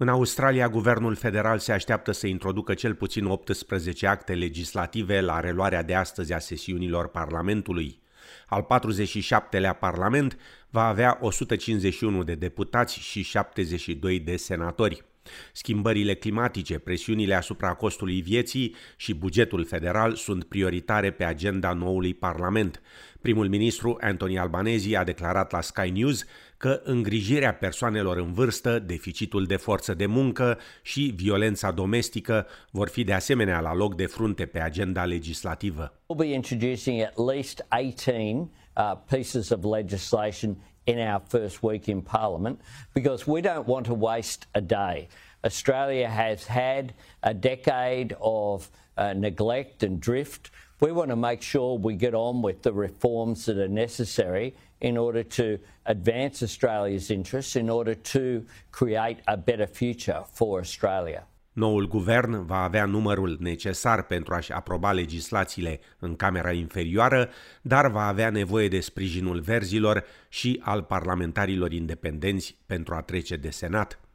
În Australia, guvernul federal se așteaptă să introducă cel puțin 18 acte legislative la reluarea de astăzi a sesiunilor Parlamentului. Al 47-lea Parlament va avea 151 de deputați și 72 de senatori. Schimbările climatice, presiunile asupra costului vieții și bugetul federal sunt prioritare pe agenda noului Parlament. Primul ministru Anthony Albanese a declarat la Sky News că îngrijirea persoanelor în vârstă, deficitul de forță de muncă și violența domestică vor fi de asemenea la loc de frunte pe agenda legislativă. We'll be introducing at least 18 uh, pieces of legislation in our first week in Parliament because we don't want to waste a day. Australia has had a decade of uh, neglect and drift. We want to make sure we get on with the reforms that are necessary in order to advance Australia's interests, in order to create a better future for Australia. Noul guvern va avea numărul necesar pentru a-și aproba legislațiile în Camera Inferioară, dar va avea nevoie de sprijinul verzilor și al parlamentarilor independenți pentru a trece de Senat.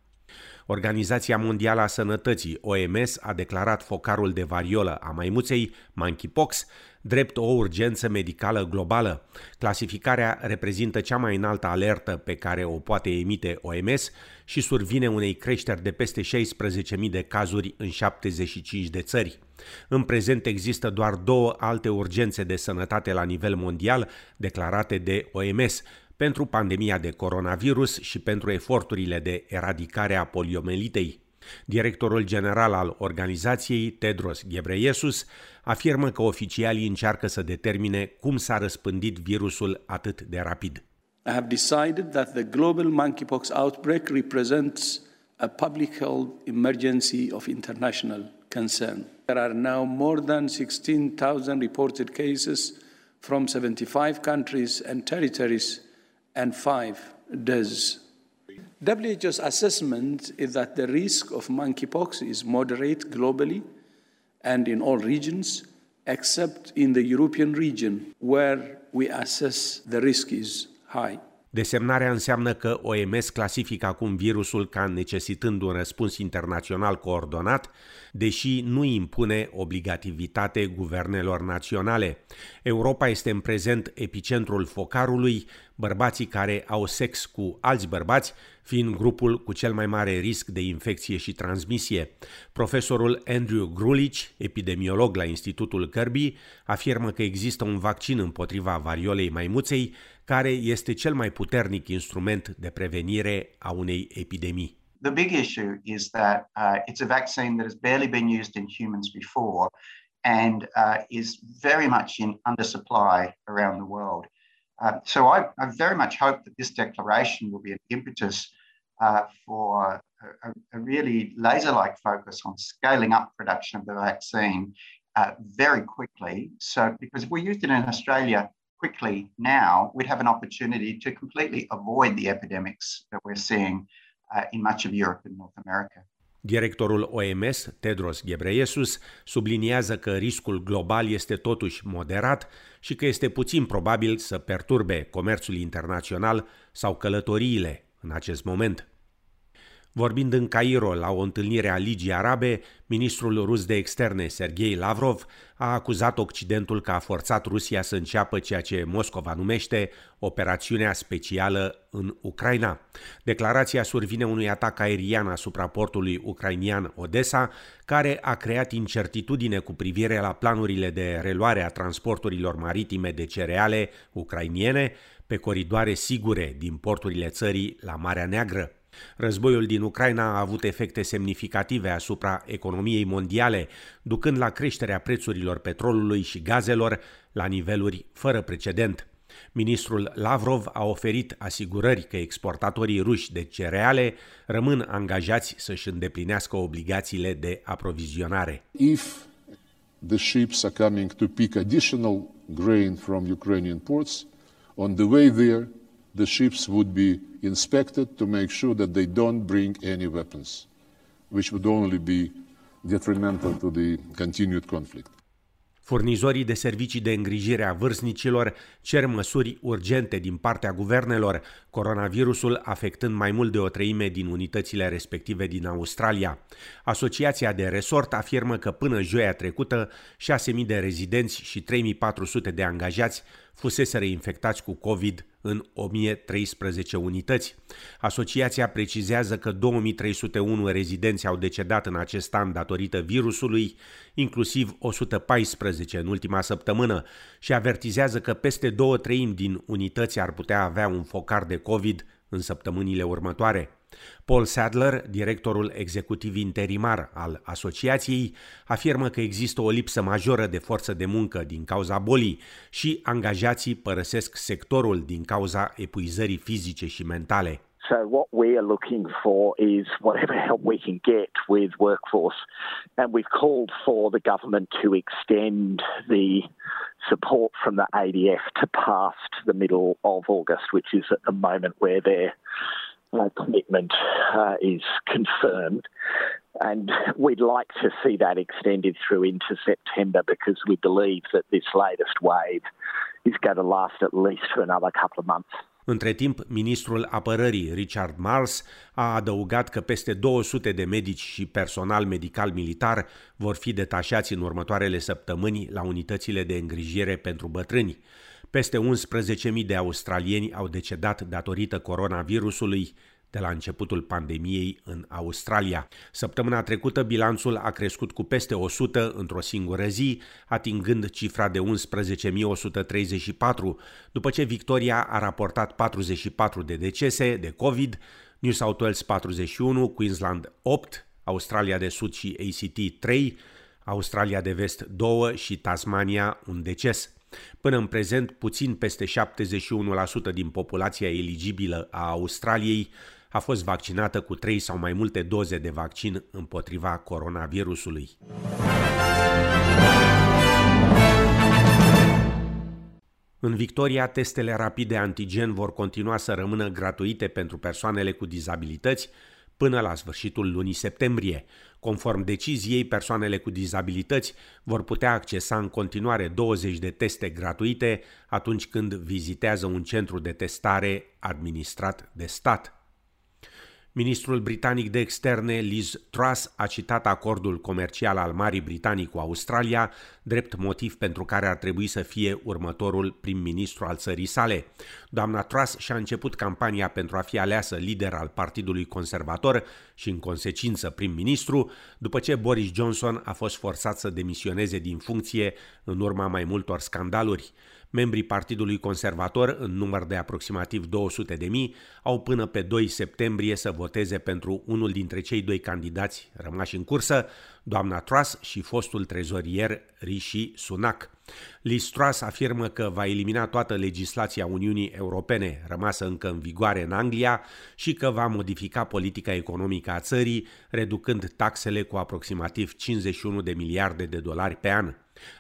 Organizația Mondială a Sănătății, OMS, a declarat focarul de variolă a maimuței, monkeypox, drept o urgență medicală globală. Clasificarea reprezintă cea mai înaltă alertă pe care o poate emite OMS și survine unei creșteri de peste 16.000 de cazuri în 75 de țări. În prezent există doar două alte urgențe de sănătate la nivel mondial declarate de OMS, pentru pandemia de coronavirus și pentru eforturile de eradicare a poliomelitei. Directorul general al organizației, Tedros Ghebreyesus, afirmă că oficialii încearcă să determine cum s-a răspândit virusul atât de rapid. I have decided that the global monkeypox outbreak represents a public health emergency of international concern. There are now more than 16,000 reported cases from 75 countries and territories and five deaths. WHO's assessment is that the risk of monkeypox is moderate globally and in all regions, except in the European region, where we assess the risk is high. Desemnarea înseamnă că OMS clasifică acum virusul ca necesitând un răspuns internațional coordonat, deși nu impune obligativitate guvernelor naționale. Europa este în prezent epicentrul focarului, bărbații care au sex cu alți bărbați fiind grupul cu cel mai mare risc de infecție și transmisie. Profesorul Andrew Grulich, epidemiolog la Institutul Kirby, afirmă că există un vaccin împotriva variolei maimuței, care este cel mai puternic instrument de prevenire a unei epidemii. The big issue is that uh, it's a vaccine that has barely been used in humans before and uh, is very much in undersupply around the world. Uh, so I, I, very much hope that this declaration will be an impetus uh, for a, a, really laser-like focus on scaling up production of the vaccine uh, very quickly. So because if we used it in Australia quickly now, we'd have an opportunity to completely avoid the epidemics that we're seeing uh, in much of Europe and North America. Directorul OMS, Tedros Ghebreyesus, subliniază că riscul global este totuși moderat și că este puțin probabil să perturbe comerțul internațional sau călătoriile în acest moment. Vorbind în Cairo la o întâlnire a Ligii Arabe, ministrul rus de externe Sergei Lavrov a acuzat Occidentul că a forțat Rusia să înceapă ceea ce Moscova numește operațiunea specială în Ucraina. Declarația survine unui atac aerian asupra portului ucrainian Odessa, care a creat incertitudine cu privire la planurile de reluare a transporturilor maritime de cereale ucrainiene pe coridoare sigure din porturile țării la Marea Neagră. Războiul din Ucraina a avut efecte semnificative asupra economiei mondiale, ducând la creșterea prețurilor petrolului și gazelor la niveluri fără precedent. Ministrul Lavrov a oferit asigurări că exportatorii ruși de cereale rămân angajați să-și îndeplinească obligațiile de aprovizionare. If the ships are coming to pick additional grain from Ukrainian ports, on the way there, the ships would be inspected to make sure that they don't bring any weapons, which would only be detrimental to the continued conflict. Furnizorii de servicii de îngrijire a vârstnicilor cer măsuri urgente din partea guvernelor, coronavirusul afectând mai mult de o treime din unitățile respective din Australia. Asociația de resort afirmă că până joia trecută 6.000 de rezidenți și 3.400 de angajați fuseseră infectați cu COVID în 1013 unități. Asociația precizează că 2301 rezidenți au decedat în acest an datorită virusului, inclusiv 114 în ultima săptămână, și avertizează că peste două treimi din unități ar putea avea un focar de COVID în săptămânile următoare. Paul Sadler, directorul executiv interimar al asociației, afirmă că există o lipsă majoră de forță de muncă din cauza bolii și angajații părăsesc sectorul din cauza epuizării fizice și mentale. So what we are looking for is whatever help we can get with workforce. And we've called for the government to extend the support from the ADF to past the middle of August, which is at the moment where they're uh, commitment uh, is confirmed. And we'd like to see that extended through into September because we believe that this latest wave is going to last at least for another couple of months. Între timp, ministrul apărării Richard Marles a adăugat că peste 200 de medici și personal medical militar vor fi detașați în următoarele săptămâni la unitățile de îngrijire pentru bătrâni. Peste 11.000 de australieni au decedat datorită coronavirusului de la începutul pandemiei în Australia. Săptămâna trecută bilanțul a crescut cu peste 100 într-o singură zi, atingând cifra de 11.134, după ce Victoria a raportat 44 de decese de COVID, New South Wales 41, Queensland 8, Australia de Sud și ACT 3, Australia de Vest 2 și Tasmania un deces. Până în prezent, puțin peste 71% din populația eligibilă a Australiei a fost vaccinată cu 3 sau mai multe doze de vaccin împotriva coronavirusului. În Victoria, testele rapide antigen vor continua să rămână gratuite pentru persoanele cu dizabilități până la sfârșitul lunii septembrie. Conform deciziei, persoanele cu dizabilități vor putea accesa în continuare 20 de teste gratuite atunci când vizitează un centru de testare administrat de stat. Ministrul britanic de externe Liz Truss a citat acordul comercial al Marii Britanii cu Australia, drept motiv pentru care ar trebui să fie următorul prim-ministru al țării sale. Doamna Truss și-a început campania pentru a fi aleasă lider al Partidului Conservator și, în consecință, prim-ministru, după ce Boris Johnson a fost forțat să demisioneze din funcție în urma mai multor scandaluri. Membrii Partidului Conservator, în număr de aproximativ 200 de mii, au până pe 2 septembrie să voteze pentru unul dintre cei doi candidați rămași în cursă, doamna Truss și fostul trezorier Rishi Sunak. Liz Truss afirmă că va elimina toată legislația Uniunii Europene rămasă încă în vigoare în Anglia și că va modifica politica economică a țării, reducând taxele cu aproximativ 51 de miliarde de dolari pe an.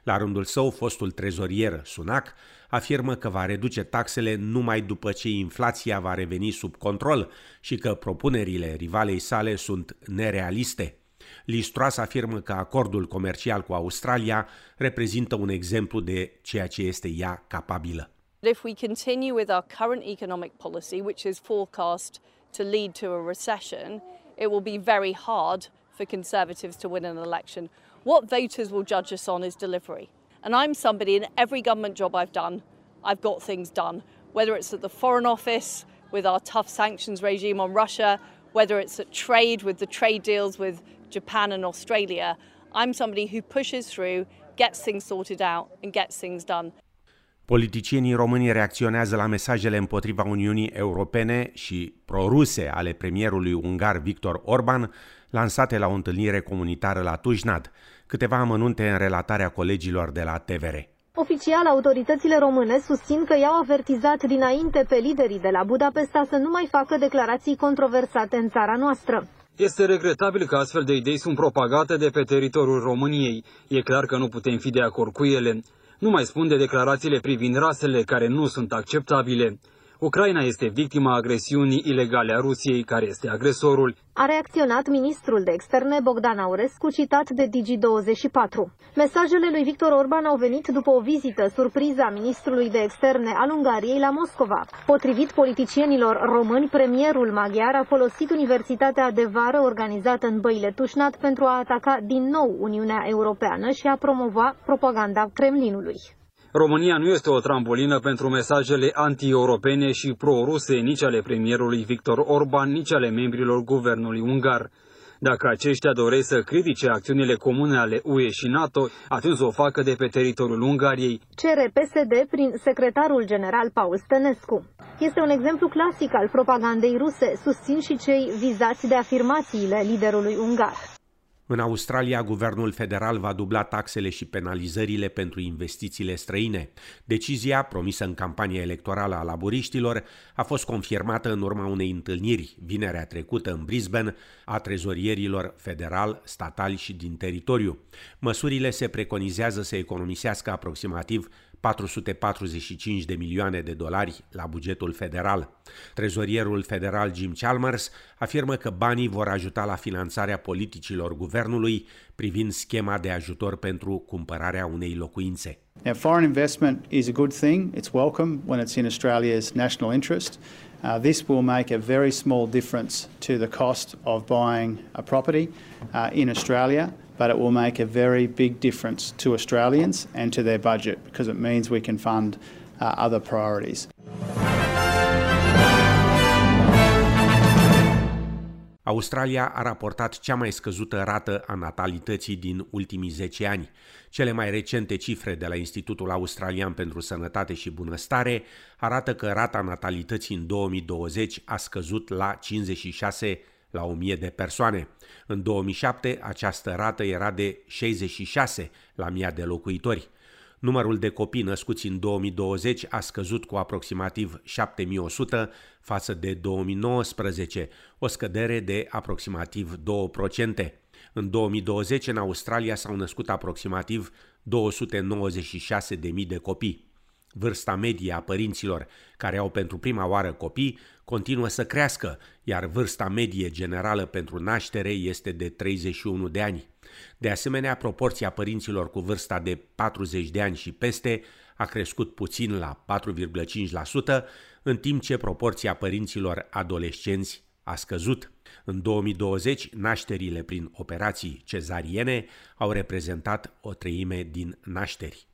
La rândul său, fostul trezorier Sunak afirmă că va reduce taxele numai după ce inflația va reveni sub control și că propunerile rivalei sale sunt nerealiste. Listras afirmă că acordul comercial cu Australia reprezintă un exemplu de ceea ce este ea capabilă. If we continue with our current economic policy, which is forecast to lead to a recession, it will be very hard for Conservatives to win an election. What voters will judge us on is delivery. And I'm somebody in every government job I've done, I've got things done, whether it's at the Foreign Office with our tough sanctions regime on Russia, whether it's at trade with the trade deals with Japan and Australia. I'm somebody who pushes through, gets things sorted out, and gets things done. Politicienii români reacționează la mesajele împotriva Uniunii Europene și proruse ale premierului ungar Victor Orban, lansate la o întâlnire comunitară la Tujnad. Câteva amănunte în relatarea colegilor de la TVR. Oficial, autoritățile române susțin că i-au avertizat dinainte pe liderii de la Budapesta să nu mai facă declarații controversate în țara noastră. Este regretabil că astfel de idei sunt propagate de pe teritoriul României. E clar că nu putem fi de acord cu ele. Nu mai spun de declarațiile privind rasele care nu sunt acceptabile. Ucraina este victima agresiunii ilegale a Rusiei, care este agresorul. A reacționat ministrul de externe Bogdan Aurescu, citat de Digi24. Mesajele lui Victor Orban au venit după o vizită surpriză a ministrului de externe al Ungariei la Moscova. Potrivit politicienilor români, premierul maghiar a folosit Universitatea de Vară organizată în Băile Tușnat pentru a ataca din nou Uniunea Europeană și a promova propaganda Kremlinului. România nu este o trambolină pentru mesajele anti-europene și pro-ruse nici ale premierului Victor Orban, nici ale membrilor guvernului ungar. Dacă aceștia doresc să critique acțiunile comune ale UE și NATO, atunci o facă de pe teritoriul Ungariei. Cere PSD prin secretarul general Paul Stănescu. Este un exemplu clasic al propagandei ruse, susțin și cei vizați de afirmațiile liderului ungar. În Australia, guvernul federal va dubla taxele și penalizările pentru investițiile străine. Decizia, promisă în campania electorală a laburiștilor, a fost confirmată în urma unei întâlniri vinerea trecută în Brisbane a trezorierilor federal, statali și din teritoriu. Măsurile se preconizează să economisească aproximativ 445 de milioane de dolari la bugetul federal. Trezorierul federal Jim Chalmers afirmă că banii vor ajuta la finanțarea politicilor guvernului privind schema de ajutor pentru cumpărarea unei locuințe. Now, foreign investment is a good thing. It's welcome when it's in Australia's national interest. Uh, this will make a very small difference to the cost of buying a property uh, in Australia. But it will make a very big difference to Australians and to their budget because it means we can fund uh, other priorities. Australia a raportat cea mai scăzută rată a natalității din ultimii 10 ani. Cele mai recente cifre de la Institutul Australian pentru Sănătate și Bunăstare arată că rata natalității în 2020 a scăzut la 56 la 1000 de persoane. În 2007 această rată era de 66 la 1000 de locuitori. Numărul de copii născuți în 2020 a scăzut cu aproximativ 7100 față de 2019, o scădere de aproximativ 2%. În 2020 în Australia s-au născut aproximativ 296.000 de copii. Vârsta medie a părinților care au pentru prima oară copii continuă să crească, iar vârsta medie generală pentru naștere este de 31 de ani. De asemenea, proporția părinților cu vârsta de 40 de ani și peste a crescut puțin la 4,5%, în timp ce proporția părinților adolescenți a scăzut. În 2020, nașterile prin operații cezariene au reprezentat o treime din nașteri.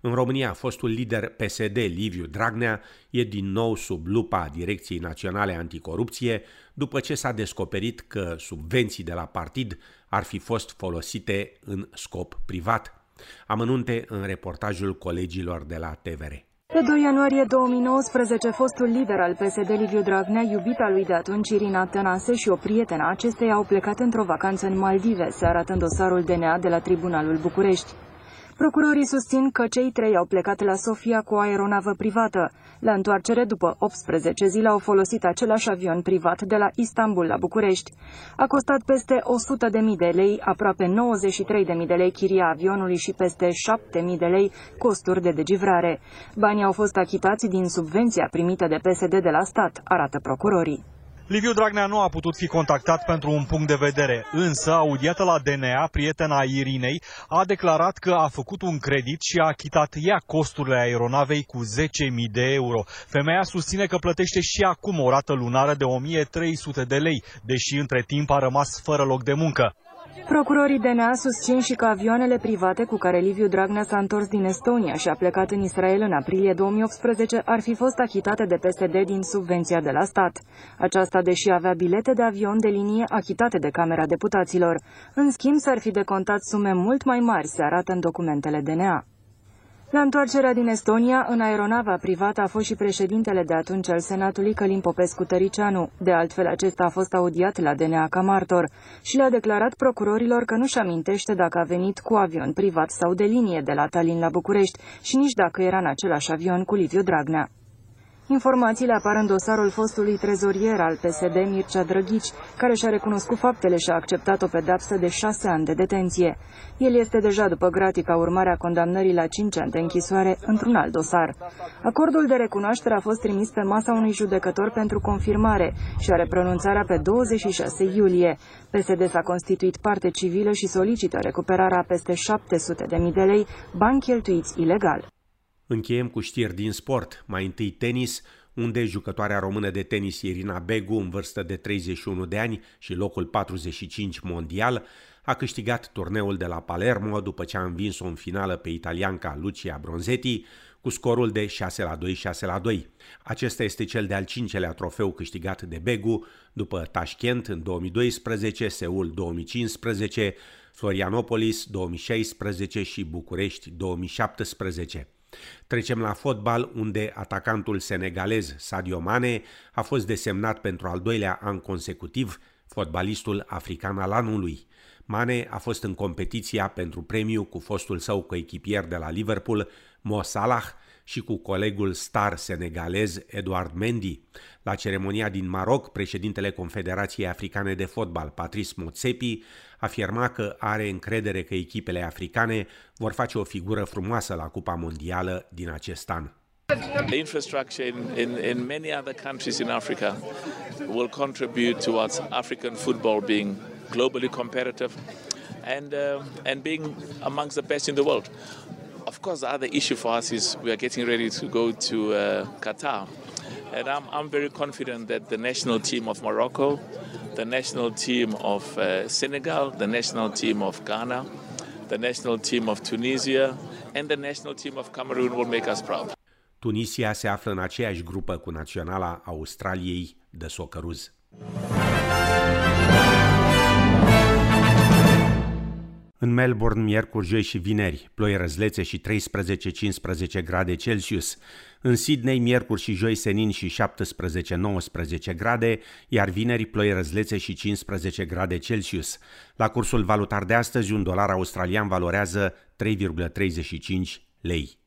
În România, fostul lider PSD Liviu Dragnea e din nou sub lupa Direcției Naționale Anticorupție după ce s-a descoperit că subvenții de la partid ar fi fost folosite în scop privat. Amănunte în reportajul colegilor de la TVR. Pe 2 ianuarie 2019, fostul lider al PSD Liviu Dragnea, iubita lui de atunci Irina Tănase și o prietenă acesteia au plecat într-o vacanță în Maldive, se arată în dosarul DNA de la Tribunalul București. Procurorii susțin că cei trei au plecat la Sofia cu o aeronavă privată. La întoarcere, după 18 zile, au folosit același avion privat de la Istanbul la București. A costat peste 100.000 de lei, aproape 93.000 de lei chiria avionului și peste 7.000 de lei costuri de degivrare. Banii au fost achitați din subvenția primită de PSD de la stat, arată procurorii. Liviu Dragnea nu a putut fi contactat pentru un punct de vedere, însă, audiată la DNA, prietena Irinei a declarat că a făcut un credit și a achitat ea costurile aeronavei cu 10.000 de euro. Femeia susține că plătește și acum o rată lunară de 1.300 de lei, deși între timp a rămas fără loc de muncă. Procurorii DNA susțin și că avioanele private cu care Liviu Dragnea s-a întors din Estonia și a plecat în Israel în aprilie 2018 ar fi fost achitate de PSD din subvenția de la stat. Aceasta deși avea bilete de avion de linie achitate de Camera Deputaților. În schimb, s-ar fi decontat sume mult mai mari, se arată în documentele DNA. La întoarcerea din Estonia, în aeronava privată a fost și președintele de atunci al Senatului Călim Popescu Tăricianu. De altfel, acesta a fost audiat la DNA ca martor și le-a declarat procurorilor că nu-și amintește dacă a venit cu avion privat sau de linie de la Tallinn la București și nici dacă era în același avion cu Liviu Dragnea. Informațiile apar în dosarul fostului trezorier al PSD, Mircea Drăghici, care și-a recunoscut faptele și a acceptat o pedapsă de șase ani de detenție. El este deja după gratica urmare a condamnării la cinci ani de închisoare într-un alt dosar. Acordul de recunoaștere a fost trimis pe masa unui judecător pentru confirmare și are pronunțarea pe 26 iulie. PSD s-a constituit parte civilă și solicită recuperarea peste 700.000 de lei, bani cheltuiți ilegal. Încheiem cu știri din sport. Mai întâi tenis, unde jucătoarea română de tenis Irina Begu, în vârstă de 31 de ani și locul 45 mondial, a câștigat turneul de la Palermo după ce a învins-o în finală pe italianca Lucia Bronzetti cu scorul de 6 la 2, 6 la 2. Acesta este cel de-al cincelea trofeu câștigat de Begu după Tashkent în 2012, Seul 2015, Florianopolis 2016 și București 2017. Trecem la fotbal, unde atacantul senegalez Sadio Mane a fost desemnat pentru al doilea an consecutiv fotbalistul african al anului. Mane a fost în competiția pentru premiu cu fostul său coechipier de la Liverpool, Mo Salah, și cu colegul star senegalez Eduard Mendy. La ceremonia din Maroc, președintele Confederației Africane de Fotbal, Patrice Motsepi, afirma că are încredere că echipele africane vor face o figură frumoasă la Cupa Mondială din acest an. The infrastructure in, in, in many other countries in Africa will contribute towards African football being globally competitive and, uh, and being amongst the best in the world. Of course, the other issue for us is we are getting ready to go to uh, Qatar. And I'm, I'm very confident that the national team of Morocco, the national team of uh, Senegal, the national team of Ghana, the national team of Tunisia, and the national team of Cameroon will make us proud. Tunisia se află în aceeași grupă cu naționala Australiei de socăruz. Melbourne, miercuri, joi și vineri, ploi răzlețe și 13-15 grade Celsius. În Sydney, miercuri și joi senin și 17-19 grade, iar vineri ploi răzlețe și 15 grade Celsius. La cursul valutar de astăzi, un dolar australian valorează 3,35 lei.